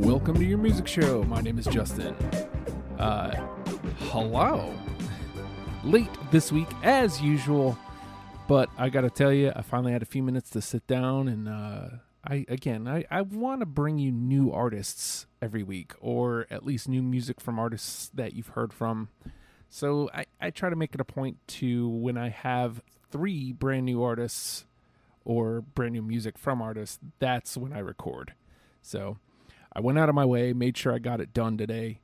Welcome to your music show. My name is Justin. Uh, hello. Late this week, as usual, but I got to tell you, I finally had a few minutes to sit down and uh, I again, I, I want to bring you new artists every week, or at least new music from artists that you've heard from. So I, I try to make it a point to when I have three brand new artists or brand new music from artists, that's when I record. So I went out of my way, made sure I got it done today.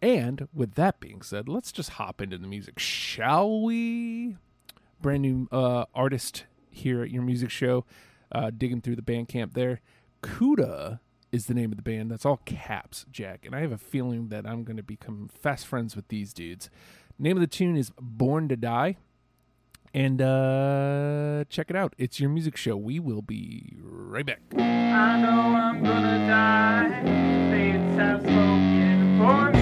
And with that being said, let's just hop into the music, shall we? Brand new uh, artist here at your music show, uh, digging through the Bandcamp there. CUDA is the name of the band. That's all caps, Jack. And I have a feeling that I'm going to become fast friends with these dudes. Name of the tune is Born to Die. And uh, check it out. It's your music show. We will be right back. I know I'm gonna die. Fates have spoken for me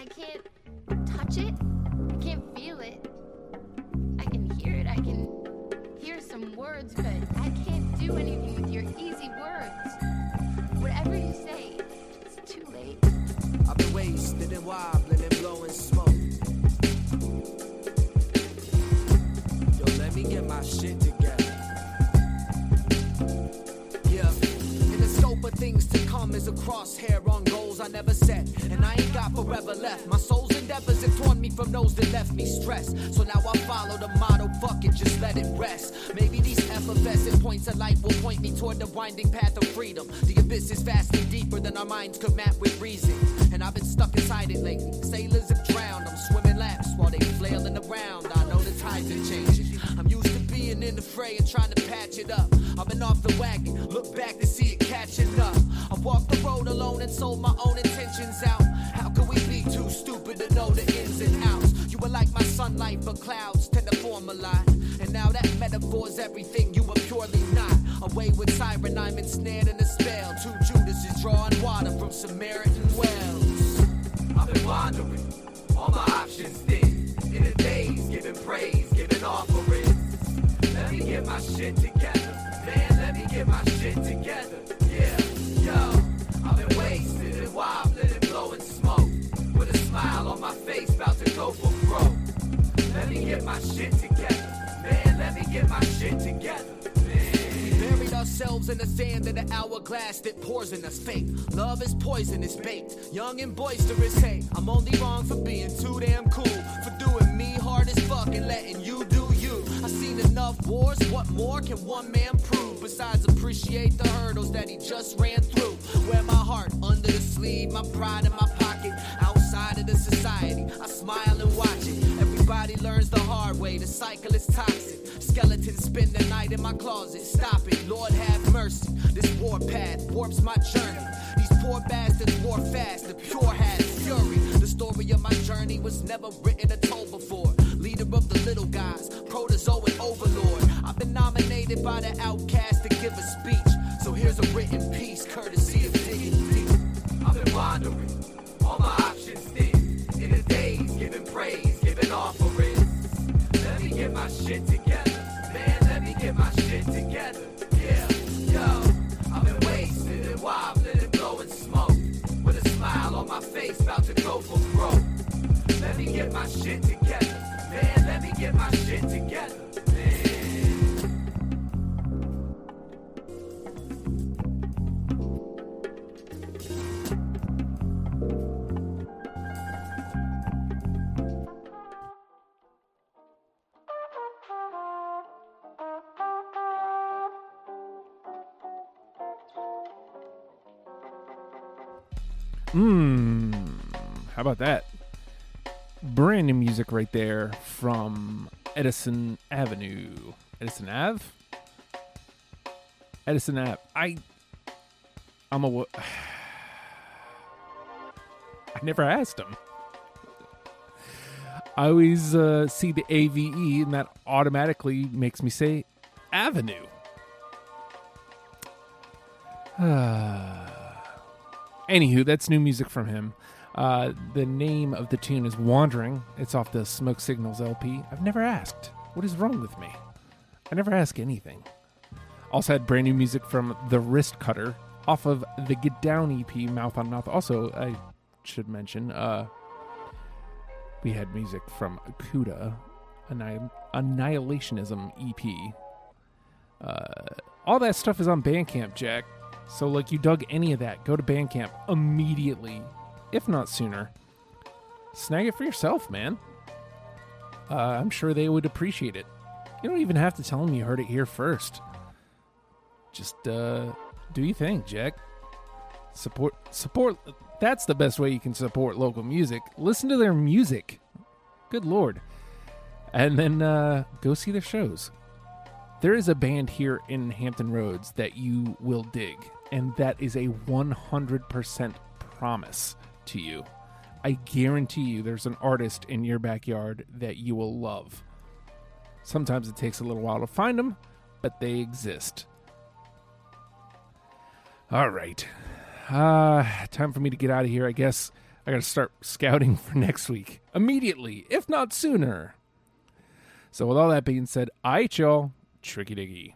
I can't touch it. I can't feel it. I can hear it. I can hear some words, but I can't do anything with your easy words. Whatever you say, it's too late. I've been wasted and wobbling and blowing smoke. Yo, let me get my shit together. To come is a crosshair on goals I never set. And I ain't got forever left. My soul's endeavors have torn me from those that left me stressed. So now I follow the motto, fuck it, just let it rest. Maybe these effervescent points of light will point me toward the winding path of freedom. The abyss is vastly deeper than our minds could map with reason. And I've been stuck inside it lately. Sailors have drowned, I'm swimming laps while they flailing around. I know the tides are changing. I'm used to being in the fray and trying to patch it up. I've been off the wagon, look back to see it catching up. I walked the road alone and sold my own intentions out. How could we be too stupid to know the ins and outs? You were like my sunlight, but clouds tend to form a lot. And now that metaphor's everything you were purely not. A wayward siren, I'm ensnared in a spell. Two Judases drawing water from Samaritan wells. I've been wandering, all my options the sand of the hourglass that pours in us fate. Love is poison, it's baked. Young and boisterous, hey. I'm only wrong for being too damn cool. For doing me hard as fuck and letting you do you. I've seen enough wars, what more can one man prove? Besides appreciate the hurdles that he just ran through. Wear my heart under the sleeve, my pride in my pocket. Outside of the society, I smile and watch it. Everybody learns the hard way, the cycle is toxic. Skeletons spend the night in my closet. Stop it, Lord have mercy. This warpath warps my journey. These poor bastards war fast, the pure has fury. The story of my journey was never written or told before. Leader of the little guys, protozoan overlord. I've been nominated by the outcast to give a speech. So here's a written piece, courtesy of digging deep. I've been wandering, all my options thin. In the days, giving praise, giving offerings. Let me get my shit together, get my shit together, man. Let me get my shit together. Mmm. How about that? Brand new music right there from Edison Avenue. Edison Ave? Edison Ave. I. I'm a. I never asked him. I always uh, see the AVE, and that automatically makes me say Avenue. Anywho, that's new music from him. Uh, the name of the tune is Wandering. It's off the Smoke Signals LP. I've never asked. What is wrong with me? I never ask anything. Also had brand new music from The Wrist Cutter off of the Get Down EP, Mouth on Mouth. Also, I should mention, uh, we had music from CUDA, Annihil- Annihilationism EP. Uh, all that stuff is on Bandcamp, Jack. So, like, you dug any of that, go to Bandcamp immediately, if not sooner. Snag it for yourself, man. Uh, I'm sure they would appreciate it. You don't even have to tell them you heard it here first. Just uh, do you think, Jack? Support, support. That's the best way you can support local music. Listen to their music. Good lord, and then uh, go see their shows there is a band here in Hampton Roads that you will dig, and that is a 100% promise to you. I guarantee you there's an artist in your backyard that you will love. Sometimes it takes a little while to find them, but they exist. All right. Uh, time for me to get out of here, I guess. I got to start scouting for next week immediately, if not sooner. So, with all that being said, I y'all, tricky diggy.